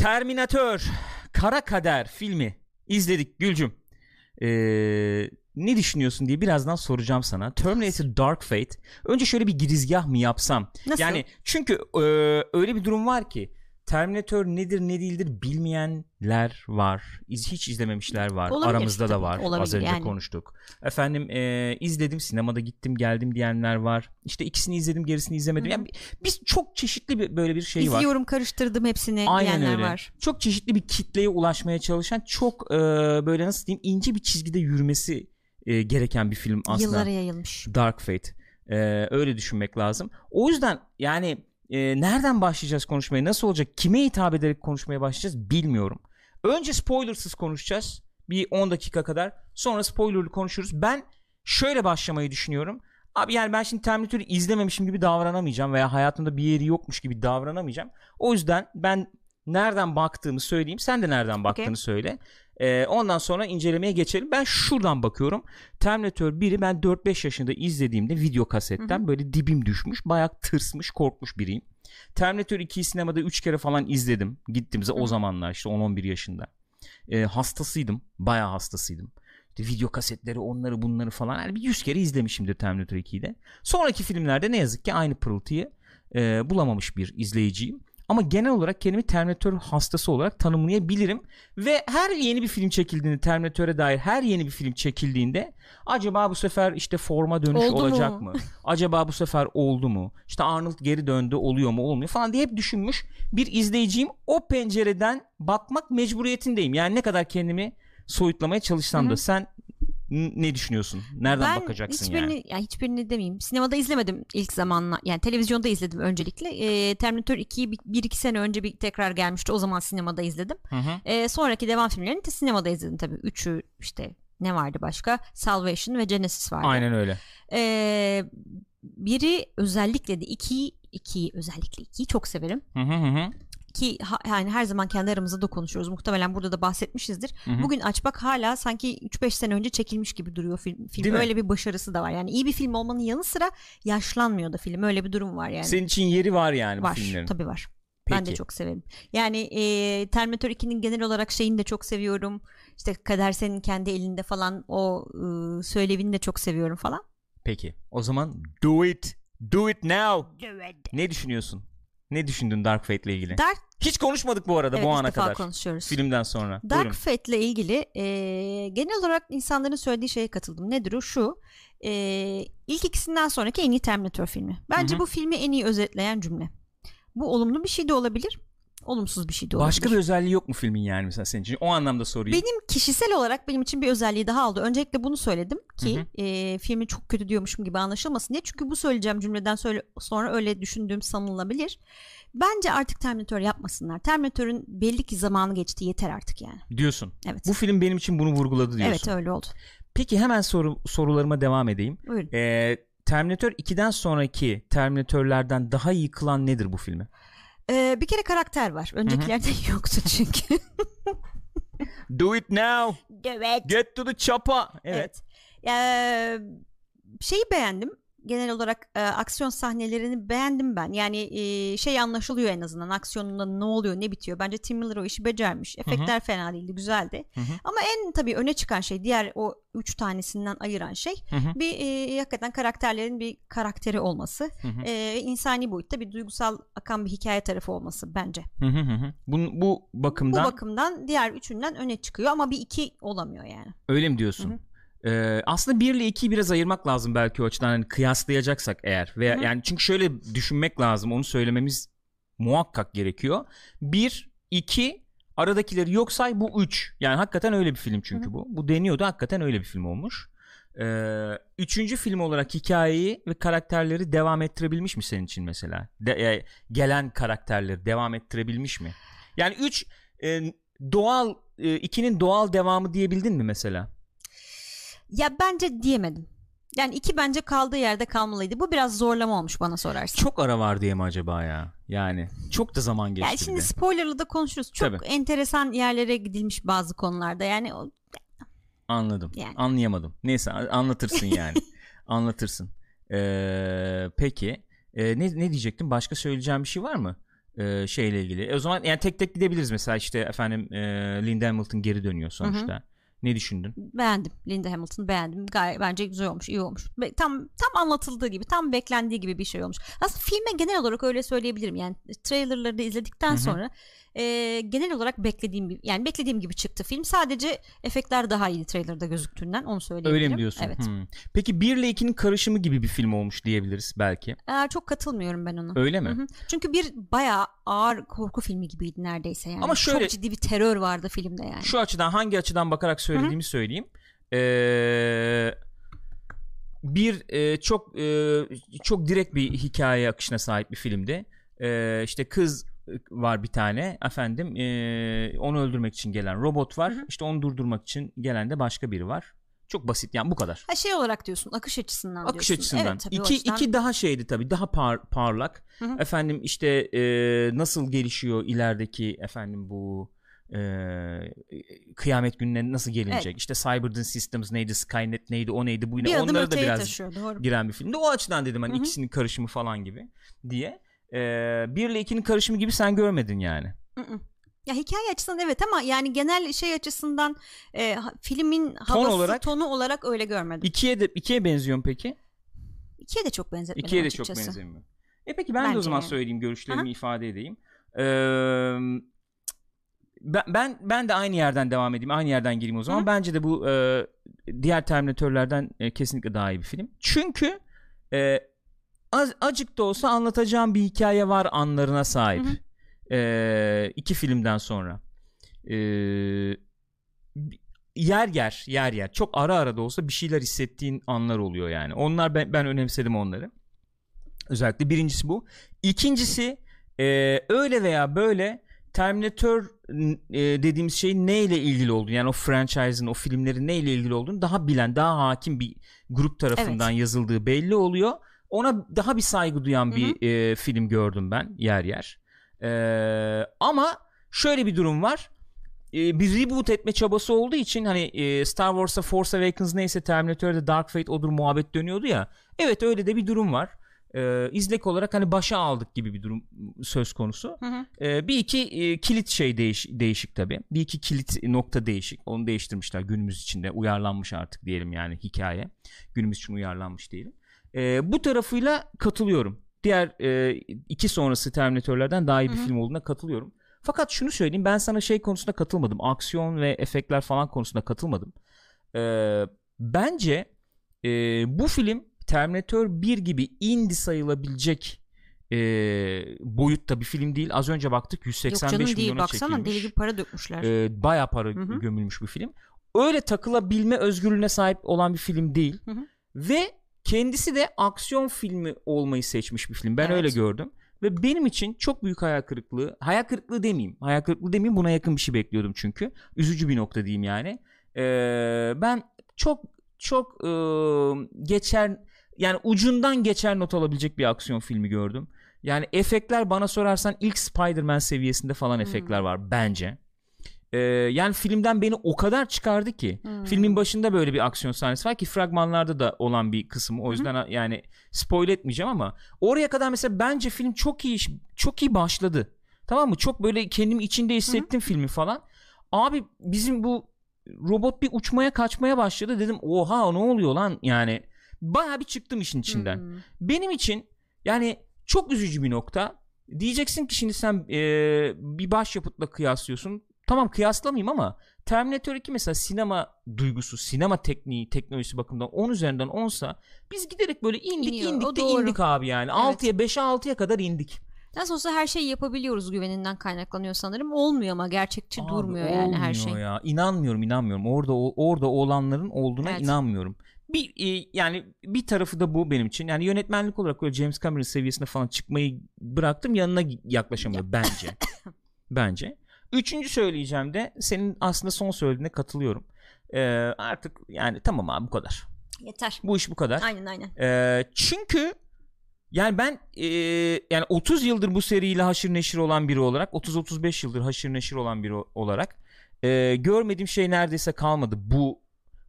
Terminator Kara Kader filmi izledik Gülcüm. Ee, ne düşünüyorsun diye birazdan soracağım sana. Terminator Dark Fate. Önce şöyle bir girizgah mı yapsam? Nasıl? Yani çünkü e, öyle bir durum var ki Terminator nedir ne değildir bilmeyenler var. İz, hiç izlememişler var. Olabilir, Aramızda da tabii, var. olabilir Az önce yani. konuştuk. Efendim e, izledim sinemada gittim geldim diyenler var. İşte ikisini izledim gerisini izlemedim. Hı. Yani biz çok çeşitli bir böyle bir şey var. İzliyorum karıştırdım hepsini Aynen diyenler öyle. var. Çok çeşitli bir kitleye ulaşmaya çalışan çok e, böyle nasıl diyeyim ince bir çizgide yürümesi e, gereken bir film aslında. Yıllara yayılmış. Dark Fate. E, öyle düşünmek lazım. O yüzden yani e, nereden başlayacağız konuşmaya? Nasıl olacak? Kime hitap ederek konuşmaya başlayacağız bilmiyorum. Önce spoilersız konuşacağız. Bir 10 dakika kadar. Sonra spoilerlı konuşuruz. Ben şöyle başlamayı düşünüyorum. Abi yani ben şimdi Terminator'ı izlememişim gibi davranamayacağım veya hayatımda bir yeri yokmuş gibi davranamayacağım. O yüzden ben nereden baktığımı söyleyeyim. Sen de nereden baktığını söyle. Ee, ondan sonra incelemeye geçelim. Ben şuradan bakıyorum. Terminator 1'i ben 4-5 yaşında izlediğimde video kasetten böyle dibim düşmüş. Bayağı tırsmış, korkmuş biriyim. Terminator 2'yi sinemada 3 kere falan izledim. Gittim o zamanlar işte 10-11 yaşında. Ee, hastasıydım. Bayağı hastasıydım. İşte video kasetleri onları bunları falan. Yani bir 100 kere izlemişimdir Terminator 2'yi de. Sonraki filmlerde ne yazık ki aynı pırıltıyı e, bulamamış bir izleyiciyim. Ama genel olarak kendimi Terminator hastası olarak tanımlayabilirim. Ve her yeni bir film çekildiğinde Terminator'e dair her yeni bir film çekildiğinde acaba bu sefer işte forma dönüş Oldu olacak mu? mı? Acaba bu sefer oldu mu? İşte Arnold geri döndü oluyor mu olmuyor falan diye hep düşünmüş bir izleyiciyim. O pencereden bakmak mecburiyetindeyim. Yani ne kadar kendimi soyutlamaya çalışsam da sen ne düşünüyorsun? Nereden ben bakacaksın hiçbirini, yani? yani hiçbirini demeyeyim. Sinemada izlemedim ilk zamanla. Yani televizyonda izledim öncelikle. Ee, Terminator 2'yi bir, bir iki sene önce bir tekrar gelmişti. O zaman sinemada izledim. Hı hı. Ee, sonraki devam filmlerini de sinemada izledim tabii. Üçü işte ne vardı başka? Salvation ve Genesis vardı. Aynen öyle. Ee, biri özellikle de ikiyi, ikiyi özellikle ikiyi çok severim. Hı hı hı. Ki ha- yani her zaman kendi aramızda da konuşuyoruz. Muhtemelen burada da bahsetmişizdir. Hı hı. Bugün aç bak hala sanki 3-5 sene önce çekilmiş gibi duruyor film. film. Değil mi? Öyle bir başarısı da var. Yani iyi bir film olmanın yanı sıra yaşlanmıyor da film. Öyle bir durum var yani. Senin için yeri var yani var. bu filmlerin. Tabii var. Ben de Peki. çok severim. Yani e, Terminator 2'nin genel olarak şeyini de çok seviyorum. İşte kader senin kendi elinde falan o e, söylevini de çok seviyorum falan. Peki. O zaman do it. Do it now. Ne düşünüyorsun? Ne düşündün Dark Fate ile ilgili? Dark Hiç konuşmadık bu arada evet, bu ana kadar. konuşuyoruz. Filmden sonra. Dark Buyurun. Fate ile ilgili e, genel olarak insanların söylediği şeye katıldım. Nedir o? Şu. E, ilk ikisinden sonraki en iyi Terminator filmi. Bence Hı hı. bu filmi en iyi özetleyen cümle. Bu olumlu bir şey de olabilir. Olumsuz bir şey de olabilir. Başka bir özelliği yok mu filmin yani mesela senin için? O anlamda sorayım. Benim kişisel olarak benim için bir özelliği daha oldu. Öncelikle bunu söyledim ki Hı e, filmi çok kötü diyormuşum gibi anlaşılmasın diye. Çünkü bu söyleyeceğim cümleden söyle, sonra öyle düşündüğüm sanılabilir. Bence artık Terminator yapmasınlar. Terminator'ın belli ki zamanı geçti yeter artık yani. Diyorsun. Evet. Bu film benim için bunu vurguladı diyorsun. evet öyle oldu. Peki hemen soru, sorularıma devam edeyim. Buyurun. Ee, Terminator 2'den sonraki Terminatörlerden daha iyi kılan nedir bu filmi? Ee, bir kere karakter var. Öncekilerde yoktu çünkü. Do it now. evet. Get to the chopper. Evet. Evet. Ee, şeyi beğendim. Genel olarak e, aksiyon sahnelerini beğendim ben. Yani e, şey anlaşılıyor en azından aksiyonunda ne oluyor ne bitiyor. Bence Tim Miller o işi becermiş. Efektler fena değildi güzeldi. Hı hı. Ama en tabii öne çıkan şey diğer o üç tanesinden ayıran şey Hı hı. bir e, hakikaten karakterlerin bir karakteri olması. E, insani boyutta bir duygusal akan bir hikaye tarafı olması bence. Bu, bu bakımdan Bu bakımdan diğer üçünden öne çıkıyor ama bir iki olamıyor yani. öyle mi diyorsun? Hı hı. Ee, aslında 1 ile 2'yi biraz ayırmak lazım belki o açıdan hani kıyaslayacaksak eğer veya Hı hı. yani çünkü şöyle düşünmek lazım onu söylememiz muhakkak gerekiyor. 1 2 aradakileri yok say bu 3. Yani hakikaten öyle bir film çünkü Hı hı. bu. Bu deniyordu hakikaten öyle bir film olmuş. Ee, üçüncü film olarak hikayeyi ve karakterleri devam ettirebilmiş mi senin için mesela? De- e, gelen karakterleri devam ettirebilmiş mi? Yani 3 doğal 2'nin doğal devamı diyebildin mi mesela? Ya bence diyemedim. Yani iki bence kaldığı yerde kalmalıydı. Bu biraz zorlama olmuş bana sorarsan. Çok ara var diye mi acaba ya? Yani çok da zaman geçti. yani şimdi de. spoilerlı da konuşuruz. Çok Tabii. enteresan yerlere gidilmiş bazı konularda. Yani o, Anladım. Yani. Anlayamadım. Neyse anlatırsın yani. anlatırsın. Ee, peki. Ee, ne, ne diyecektim? Başka söyleyeceğim bir şey var mı? e, şeyle ilgili. E, o zaman yani tek tek gidebiliriz mesela işte efendim e, Linda Hamilton geri dönüyor sonuçta. Ne düşündün? Beğendim. Linda Hamilton beğendim. Gayet bence güzel olmuş, iyi olmuş. Be- tam tam anlatıldığı gibi, tam beklendiği gibi bir şey olmuş. Aslında filme genel olarak öyle söyleyebilirim. Yani trailerları da izledikten Hı hı. sonra e, genel olarak beklediğim bir- yani beklediğim gibi çıktı film. Sadece efektler daha iyi trailerda gözüktüğünden onu söyleyebilirim. Öyle mi diyorsun? Evet. Hmm. Peki 1 ile 2'nin karışımı gibi bir film olmuş diyebiliriz belki. Aa, çok katılmıyorum ben ona. Öyle mi? Hı hı. Çünkü bir bayağı ağır korku filmi gibiydi neredeyse yani. Ama şöyle- Çok ciddi bir terör vardı filmde yani. Şu açıdan hangi açıdan bakarak söylediğimi söyleyeyim. Ee, bir e, çok e, çok direkt bir hikaye akışına sahip bir filmdi. Ee, işte kız var bir tane efendim e, onu öldürmek için gelen robot var. Hı hı. İşte onu durdurmak için gelen de başka biri var. Çok basit yani bu kadar. Ha şey olarak diyorsun, akış açısından Akış diyorsun. açısından. Evet, tabii iki, açıdan- iki daha şeydi tabii daha par, parlak. Hı hı. Efendim işte e, nasıl gelişiyor ilerideki efendim bu e, kıyamet gününe nasıl gelinecek? Evet. İşte Cyberdin Systems neydi, Skynet neydi, o neydi, bu neydi. bir adım Onları da biraz taşıyor. Doğru. giren bir filmdi. O açıdan dedim hani Hı hı. ikisinin karışımı falan gibi diye. E, bir ile ikinin karışımı gibi sen görmedin yani. Hı hı. Ya hikaye açısından evet ama yani genel şey açısından e, filmin havası olarak- tonu olarak öyle görmedim. İkiye de ikiye benziyor mu peki? İkiye de çok benzetmedim İkiye de açıkçası. çok benzemiyor. E peki ben de o Bence zaman yani. söyleyeyim görüşlerimi Aha. ifade edeyim. Ee, ben, ben ben de aynı yerden devam edeyim. Aynı yerden gireyim o zaman. Hı. Bence de bu e, diğer Terminatörlerden e, kesinlikle daha iyi bir film. Çünkü e, az, acık da olsa anlatacağım bir hikaye var anlarına sahip. Hı hı. E, iki filmden sonra. E, yer yer yer yer çok ara ara da olsa bir şeyler hissettiğin anlar oluyor yani. Onlar ben, ben önemsedim onları. Özellikle birincisi bu. İkincisi e, öyle veya böyle Terminator e, dediğimiz şeyin neyle ilgili olduğunu yani o franchise'ın o filmlerin neyle ilgili olduğunu daha bilen daha hakim bir grup tarafından yazıldığı belli oluyor. Ona daha bir saygı duyan Hı bir e, film gördüm ben yer yer. E, ama şöyle bir durum var. E, bir reboot etme çabası olduğu için hani e, Star Wars'a Force Awakens neyse Terminator'da Dark Fate odur muhabbet dönüyordu ya. Evet öyle de bir durum var. E, izlek olarak hani başa aldık gibi bir durum söz konusu. Hı hı. Ee, bir iki e, kilit şey değiş, değişik tabi. Bir iki kilit nokta değişik. Onu değiştirmişler günümüz içinde. Uyarlanmış artık diyelim yani hikaye. Günümüz için uyarlanmış diyelim. Ee, bu tarafıyla katılıyorum. Diğer e, iki sonrası Terminatörlerden daha iyi bir Hı hı. film olduğuna katılıyorum. Fakat şunu söyleyeyim ben sana şey konusunda katılmadım. Aksiyon ve efektler falan konusunda katılmadım. Ee, bence e, bu film Terminator 1 gibi indie sayılabilecek e, boyutta bir film değil. Az önce baktık Yok 185 canım değil baksana çekilmiş. deli gibi para dökmüşler. E, bayağı para Hı hı. gömülmüş bir film. Öyle takılabilme özgürlüğüne sahip olan bir film değil. Hı hı. Ve kendisi de aksiyon filmi olmayı seçmiş bir film. Ben Evet. öyle gördüm. Ve benim için çok büyük hayal kırıklığı. Hayal kırıklığı demeyeyim. Hayal kırıklığı demeyeyim. Buna yakın bir şey bekliyordum çünkü. Üzücü bir nokta diyeyim yani. Ee, ben çok çok e, geçer yani ucundan geçer not alabilecek bir aksiyon filmi gördüm. Yani efektler bana sorarsan ilk Spider-Man seviyesinde falan Hmm. efektler var bence. Ee, yani filmden beni o kadar çıkardı ki. Hmm. Filmin başında böyle bir aksiyon sahnesi var ki fragmanlarda da olan bir kısmı. O yüzden yani spoil etmeyeceğim ama oraya kadar mesela bence film çok iyi çok iyi başladı. Tamam mı? Çok böyle kendimi içinde hissettim filmi falan. Abi bizim bu robot bir uçmaya kaçmaya başladı dedim. Oha ne oluyor lan yani. Bayağı bir çıktım işin içinden. Hmm. Benim için yani çok üzücü bir nokta. Diyeceksin ki şimdi sen e, bir başyapıtla kıyaslıyorsun. Tamam kıyaslamayayım ama Terminator 2 mesela sinema duygusu, sinema tekniği, teknolojisi bakımından 10 üzerinden 10'sa biz giderek böyle indik İniyor, indik de doğru. indik abi yani. Evet. 6'ya 5'e 6'ya kadar indik. Nasıl olsa her şeyi yapabiliyoruz güveninden kaynaklanıyor sanırım. Olmuyor ama gerçekçi Abi durmuyor yani her şey. Ya. İnanmıyorum inanmıyorum. Orada orada olanların olduğuna Evet. inanmıyorum. Bir e, yani bir tarafı da bu benim için. Yani yönetmenlik olarak böyle James Cameron seviyesine falan çıkmayı bıraktım. Yanına yaklaşamıyor bence. bence. Üçüncü söyleyeceğim de senin aslında son söylediğine katılıyorum. Ee, artık yani tamam abi bu kadar. Yeter. Bu iş bu kadar. Aynen aynen. Ee, çünkü yani ben e, yani 30 yıldır bu seriyle haşır neşir olan biri olarak 30-35 yıldır haşır neşir olan biri olarak e, görmediğim şey neredeyse kalmadı bu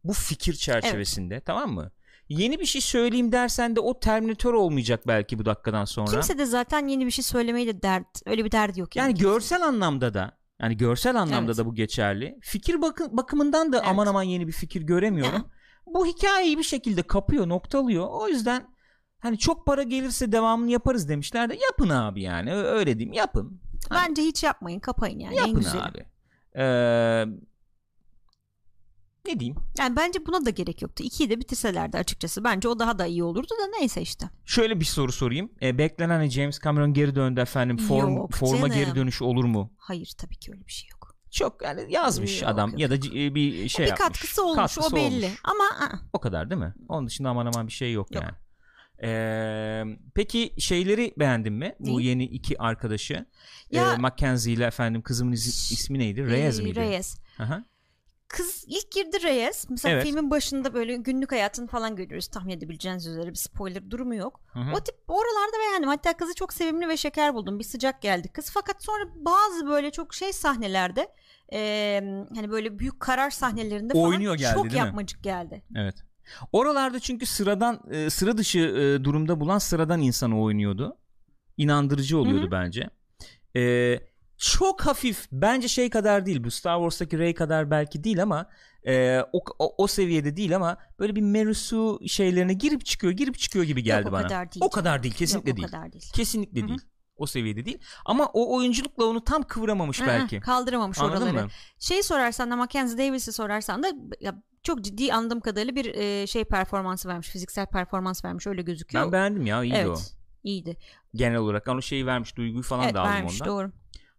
bu fikir çerçevesinde tamam mı? yeni bir şey söyleyeyim dersen de o Terminator olmayacak belki bu dakikadan sonra. Kimse de zaten yeni bir şey söylemeyi de dert öyle bir derdi yok. Yani görsel anlamda da yani görsel anlamda Evet. da bu geçerli. Fikir bakı- bakımından da Evet. aman aman yeni bir fikir göremiyorum. Bu hikayeyi bir şekilde kapıyor, noktalıyor. O yüzden hani çok para gelirse devamını yaparız demişler de yapın abi yani. Öyle diyeyim yapın. Bence hiç yapmayın kapayın yani yapın abi. Ee, ne diyeyim? Yani bence buna da gerek yoktu. İkiyi de bitirselerdi açıkçası. Bence o daha da iyi olurdu da neyse işte. Şöyle bir soru sorayım. Ee, beklenen hani James Cameron geri döndü efendim. Form, Yok forma canım. geri dönüş olur mu? Hayır tabii ki öyle bir şey yok. Çok yani yazmış Yok, adam yok. ya da e, bir şey bir yapmış. katkısı olmuş Katkısı o belli. olmuş. Ama O kadar değil mi? Onun dışında aman aman bir şey yok, Yok. yani. Ee, peki şeyleri beğendin mi? Bu Neyi? yeni iki arkadaşı. Ya- Ee, Mackenzie ile efendim kızımın ismi neydi? Reyes e, miydi? Reyes. Aha. Kız ilk girdi Reyes. Mesela Evet. filmin başında böyle günlük hayatını falan görüyoruz. Tahmin edebileceğiniz üzere bir spoiler durumu yok. Hı hı. O tip oralarda beğendim. Hatta kızı çok sevimli ve şeker buldum. Bir sıcak geldi kız. Fakat sonra bazı böyle çok şey sahnelerde e, hani böyle büyük karar sahnelerinde falan Oynuyor geldi, çok değil mi? yapmacık geldi. Evet. Oralarda çünkü sıradan e, sıra dışı e, durumda bulan sıradan insanı oynuyordu. İnandırıcı oluyordu Hı hı. bence. E, çok hafif bence şey kadar değil bu Star Wars'taki Rey kadar belki değil ama e, o, o, o seviyede değil ama böyle bir Merisu şeylerine girip çıkıyor girip çıkıyor gibi geldi Yok, o bana. kadar değil o kadar değil kesinlikle Yok, değil. O kadar değil. Kesinlikle Hı hı. değil. O seviyede değil. Ama o oyunculukla onu tam kıvıramamış Hı hı, belki. Kaldıramamış Anladın oraları. mı? Şey sorarsan da Mackenzie Davis'i sorarsan da ya, çok ciddi anladığım kadarıyla bir e, şey performansı vermiş. Fiziksel performans vermiş öyle gözüküyor. Ben beğendim ya iyiydi evet. o. iyiydi. Genel olarak onu şeyi vermiş duyguyu falan evet da aldım vermiş ondan. doğru.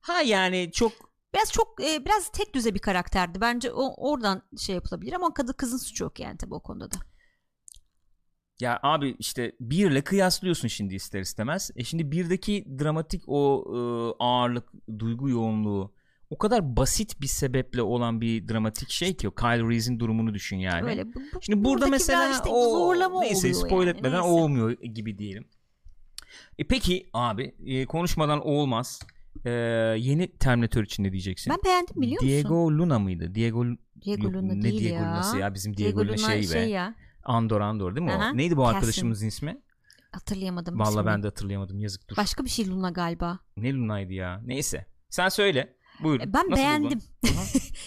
Ha yani çok Biraz çok e, biraz tek düze bir karakterdi. Bence o oradan şey yapılabilir ama kadın kızın suçu yok yani tabii o konuda da. Ya abi işte birle kıyaslıyorsun şimdi ister istemez. E şimdi birdeki dramatik o e, ağırlık, duygu yoğunluğu o kadar basit bir sebeple olan bir dramatik şey ki o Kyle Reese'in durumunu düşün yani. Öyle. Bu, bu- Şimdi burada mesela işte o zorlama neyse oluyor spoil yani, etmeden neyse. olmuyor gibi diyelim. E peki abi e, konuşmadan olmaz. E, yeni Terminator için ne diyeceksin? Ben beğendim biliyor musun? Diego Luna mıydı? Diego Diego Luna ne değil Diego ya. Luna'sı ya bizim Diego, Diego Luna Luna şey be. ya. Andor Andor değil mi Aha, o? Neydi bu Cassim. arkadaşımızın ismi? Hatırlayamadım. İsmini. ben de hatırlayamadım yazık dur. Başka bir şey Luna galiba. Ne Luna'ydı ya? Neyse. Sen söyle. Buyur. E, Ben Nasıl beğendim.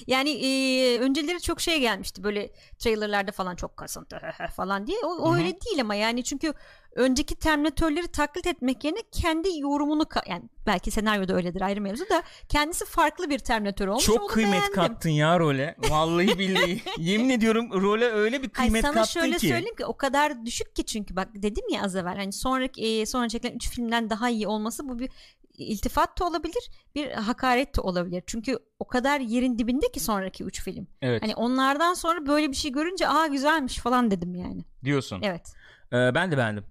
Yani e, önceleri çok şey gelmişti böyle trailerlarda falan çok kasıntı falan diye. O, o öyle değil ama yani çünkü önceki Terminatörleri taklit etmek yerine kendi yorumunu yani belki senaryoda öyledir ayrı mevzu da kendisi farklı bir Terminatör olmuş. Çok kıymet beğendim. kattın ya role. Vallahi billahi. Yemin ediyorum role öyle bir kıymet sana kattın şöyle ki. söyleyeyim ki o kadar düşük ki çünkü bak dedim ya az evvel hani sonraki e, sonra çekilen 3 filmden daha iyi olması bu bir iltifat da olabilir bir hakaret de olabilir. Çünkü o kadar yerin dibinde ki sonraki 3 film. Evet. Hani onlardan sonra böyle bir şey görünce aa güzelmiş falan dedim yani. diyorsun. Evet. Ee, ben de beğendim.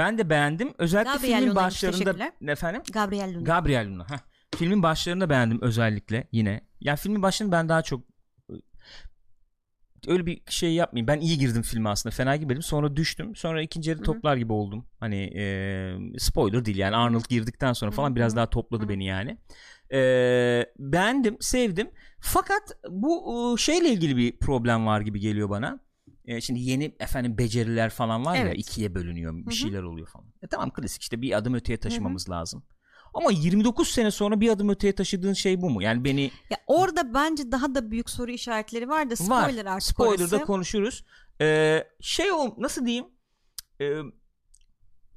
Ben de beğendim. Özellikle Gabriel filmin Luna'ymış, başlarında teşekkürler. efendim Gabriel Luna. Gabriel Luna. Heh. Filmin başlarında beğendim özellikle yine. Yani filmin başlarını ben daha çok öyle bir şey yapmayayım. Ben iyi girdim filme aslında. Fena girmedim. Sonra düştüm. Sonra ikinci yarı toplar gibi oldum. Hani e, spoiler değil yani. Arnold girdikten sonra falan biraz daha topladı beni yani. E, beğendim, sevdim. Fakat bu e, şeyle ilgili bir problem var gibi geliyor bana. E, şimdi yeni efendim beceriler falan var ya Evet. ikiye bölünüyor. Bir Hı hı. şeyler oluyor falan. E, tamam klasik işte bir adım öteye taşımamız lazım. Ama 29 sene sonra bir adım öteye taşıdığın şey bu mu? Yani beni Ya orada bence daha da büyük soru işaretleri var da spoiler var. artık Spoiler'da orası. konuşuruz. Ee, şey ol nasıl diyeyim? Ee,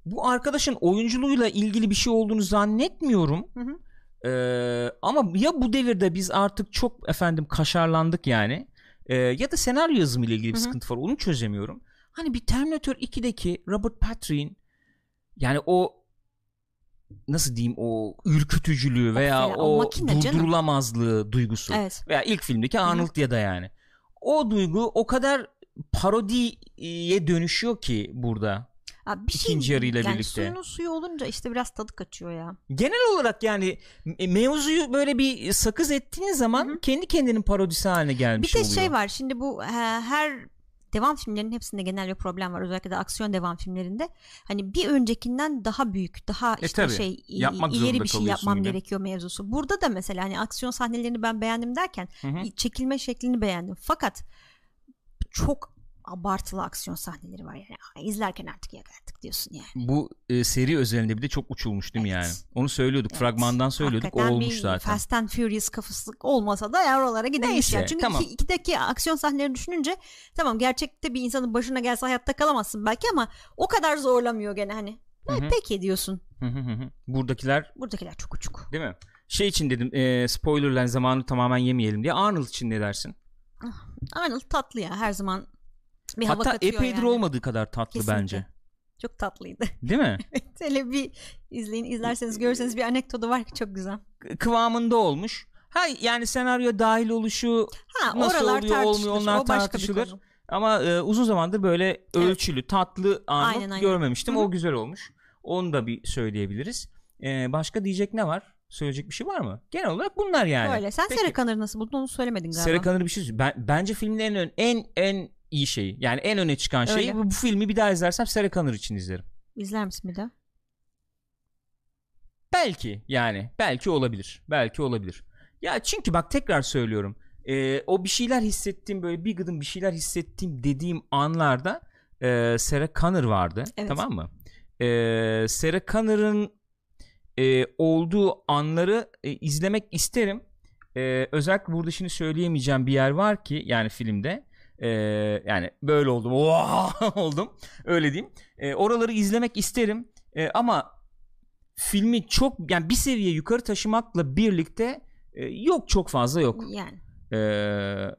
bu arkadaşın oyunculuğuyla ilgili bir şey olduğunu zannetmiyorum. Hı hı. Ee, ama ya bu devirde biz artık çok efendim kaşarlandık yani. Ee, ya da senaryo yazımı ile ilgili bir Hı hı. sıkıntı var. Onu çözemiyorum. Hani bir Terminator 2'deki Robert Patrick'in yani o nasıl diyeyim o ürkütücülüğü veya fena, o o, makine canım. durdurulamazlığı duygusu Evet. veya ilk filmdeki Arnold ya da yani. O duygu o kadar parodiye dönüşüyor ki burada. Abi bir şey İkinci yarıyla yani birlikte. Suyunun suyu olunca işte biraz tadı kaçıyor ya. Genel olarak yani me- mevzuyu böyle bir sakız ettiğin zaman Hı hı. kendi kendinin parodisi haline Bir gelmiş de oluyor. şey var şimdi bu e, her devam filmlerinin hepsinde genel bir problem var. Özellikle de aksiyon devam filmlerinde. Hani bir öncekinden daha büyük, daha işte tabii. şey Yapmak ileri bir şey yapmam gibi. gerekiyor mevzusu. Burada da mesela hani aksiyon sahnelerini ben beğendim derken Hı hı. çekilme şeklini beğendim. Fakat çok abartılı aksiyon sahneleri var yani. İzlerken artık ya artık diyorsun yani. Bu e, seri özelinde bir de çok uçulmuş değil mi Evet. yani? Onu söylüyorduk. Evet. Fragmandan söylüyorduk. Hakikaten o olmuş bir zaten. Fast and Furious kafası olmasa da ya oralara gidemiş Neyse, yani. Çünkü tamam. iki, ikideki aksiyon sahneleri düşününce tamam gerçekte bir insanın başına gelse hayatta kalamazsın belki ama o kadar zorlamıyor gene hani. Hı hı. "Ha, Peki diyorsun. Hı hı hı hı. Buradakiler Buradakiler çok uçuk. değil mi? Şey için dedim e, spoilerlen zamanı tamamen yemeyelim diye. Arnold için ne dersin? Arnold tatlı ya her zaman bir hava Hatta katıyor epeydir yani. olmadığı kadar tatlı Kesinlikle. bence. Çok tatlıydı. Değil mi? Hele bir izleyin izlerseniz görürseniz bir anekdotu var ki çok güzel. Kıvamında olmuş. Ha yani senaryo dahil oluşu Ha Nasıl oluyor, olmuyor, onlar o başka tartışılır. ama e, uzun zamandır böyle ölçülü, tatlı aynen. görmemiştim. Hı hı. O güzel olmuş. Onu da bir söyleyebiliriz. E, başka diyecek ne var? Söyleyecek bir şey var mı? Genel olarak bunlar yani. Böyle. Sen Peki. Sarah Connor'ı nasıl buldun onu söylemedin galiba. Sarah Connor'ı bir şey ben, bence filmin en ön- en en iyi şeyi. Yani en öne çıkan şey Öyle. bu, bu filmi bir daha izlersem Sarah Connor için izlerim. İzler misin bir daha? Belki yani belki olabilir. Belki olabilir. Ya çünkü bak tekrar söylüyorum. Ee, o bir şeyler hissettiğim böyle bir gıdım bir şeyler hissettiğim dediğim anlarda e, Sarah Connor vardı. Evet. Tamam mı? Ee, Sarah Connor'ın e, olduğu anları e, izlemek isterim. Ee, özellikle burada şimdi söyleyemeyeceğim bir yer var ki yani filmde. Ee, yani böyle oldum. Oha! oldum. Öyle diyeyim. Ee, oraları izlemek isterim. Ee, ama filmi çok yani bir seviye yukarı taşımakla birlikte e, yok çok fazla yok. Yani. Ee,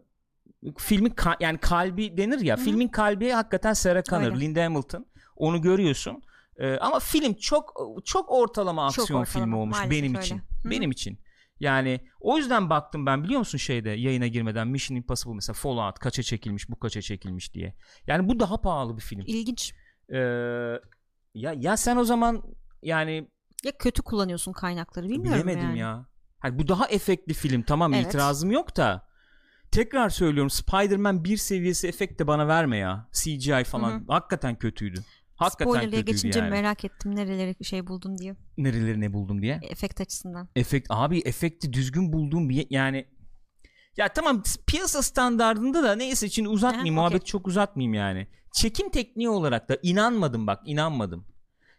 filmin ka- yani kalbi denir ya. Hı hı. Filmin kalbi hakikaten Sarah Connor, Öyle. Linda Hamilton. Onu görüyorsun. Ee, ama film çok çok ortalama Çok aksiyon ortalama, filmi olmuş benim öyle. için. Hı hı. Benim için. Yani o yüzden baktım ben biliyor musun şeyde yayına girmeden Mission Impossible mesela Fallout kaça çekilmiş bu kaça çekilmiş diye. Yani bu daha pahalı bir film. İlginç. Ee, ya ya sen o zaman yani Ya kötü kullanıyorsun kaynakları bilmiyorum bilemedim yani. ya. Hani bu daha efektli film tamam Evet. itirazım yok da tekrar söylüyorum Spider-Man bir seviyesi efekt de bana verme ya. CGI falan Hı hı. hakikaten kötüydü. Hakikaten kötüydü geçince yani. merak ettim nereleri şey buldun diye. Nereleri ne buldum diye. Efekt açısından. Efekt abi efekti düzgün bulduğum bir yani ya tamam piyasa standardında da neyse şimdi uzatmayayım Aha, muhabbeti okey. çok uzatmayayım yani. Çekim tekniği olarak da inanmadım bak inanmadım.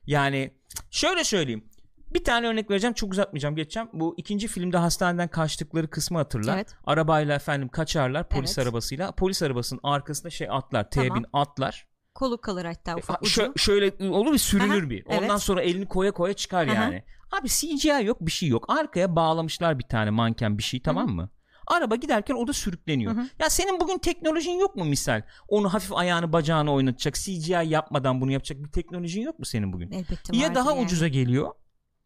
Yani şöyle söyleyeyim. Bir tane örnek vereceğim çok uzatmayacağım geçeceğim. Bu ikinci filmde hastaneden kaçtıkları kısmı hatırla. Evet. Arabayla efendim kaçarlar polis Evet. arabasıyla. Polis arabasının arkasında şey atlar. Tamam. T-bin atlar. Kolu kalır hatta ufak Ha, ucu. şö- şöyle olur bir sürünür Aha, bir. Ondan evet. sonra elini koya koya çıkar Aha. yani. Abi CGI yok bir şey yok. Arkaya bağlamışlar bir tane manken bir şey tamam mı? Araba giderken o da sürükleniyor. Hı hı. Ya senin bugün teknolojin yok mu misal? Onu hafif ayağını bacağını oynatacak, CGI yapmadan bunu yapacak bir teknolojin yok mu senin bugün? Elbette ya daha yani. ucuza geliyor.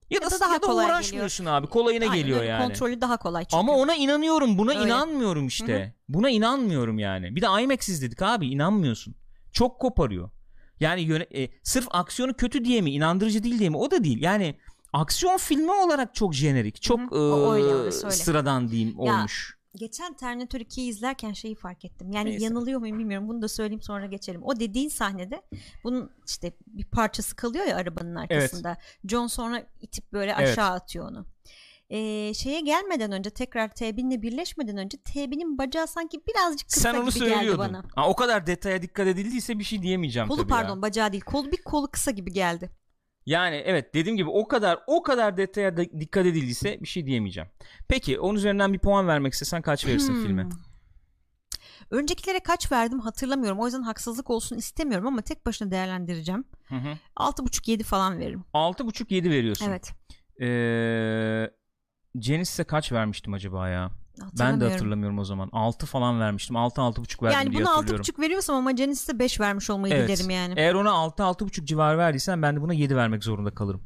Ya, da, da daha ya da kolay uğraşmıyorsun abi. Kolayına Aynen geliyor yani. Kontrolü daha kolay çünkü. Ama ona inanıyorum. Buna Öyle. inanmıyorum işte. Buna inanmıyorum yani. Bir de IMAX izledik abi. inanmıyorsun. Çok koparıyor. Yani yöne- e, sırf aksiyonu kötü diye mi, inandırıcı değil diye mi? O da değil. Yani aksiyon filmi olarak çok jenerik, çok Hı hı. E, öyle. sıradan diyeyim Ya, olmuş. Geçen Terminator 2'yi izlerken şeyi fark ettim. Yani Neyse. yanılıyor muyum bilmiyorum. Bunu da söyleyeyim sonra geçelim. O dediğin sahnede bunun işte bir parçası kalıyor ya arabanın arkasında. John sonra itip böyle Evet. aşağı atıyor onu. Ee, şeye gelmeden önce tekrar T-binle birleşmeden önce T-binin bacağı sanki birazcık kısa Sen onu gibi geldi söylüyordun. bana. Ha, o kadar detaya dikkat edildiyse bir şey diyemeyeceğim Kolu pardon ya. bacağı değil. Kolu bir kolu kısa gibi geldi. Yani evet dediğim gibi o kadar o kadar detaya da- dikkat edildiyse bir şey diyemeyeceğim. Peki onun üzerinden bir puan vermek istesen kaç verirsin Hmm. filme? Öncekilere kaç verdim hatırlamıyorum. O yüzden haksızlık olsun istemiyorum ama tek başına değerlendireceğim. Hı hı. 6.5-7 falan veririm. 6.5-7 veriyorsun. Evet. Ee, Genesis'e kaç vermiştim acaba ya? Ben de Hatırlamıyorum. o zaman. 6 falan vermiştim. 6-6.5 verdim Yani diye buna hatırlıyorum. 6.5 veriyorsam ama Genesis'e 5 vermiş olmayı Evet. dilerim yani. Eğer ona 6-6.5 civarı verdiysen ben de buna 7 vermek zorunda kalırım.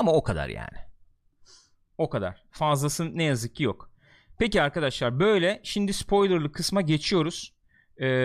Ama o kadar yani. O kadar. Fazlası ne yazık ki yok. Peki arkadaşlar böyle şimdi spoilerlı kısma geçiyoruz.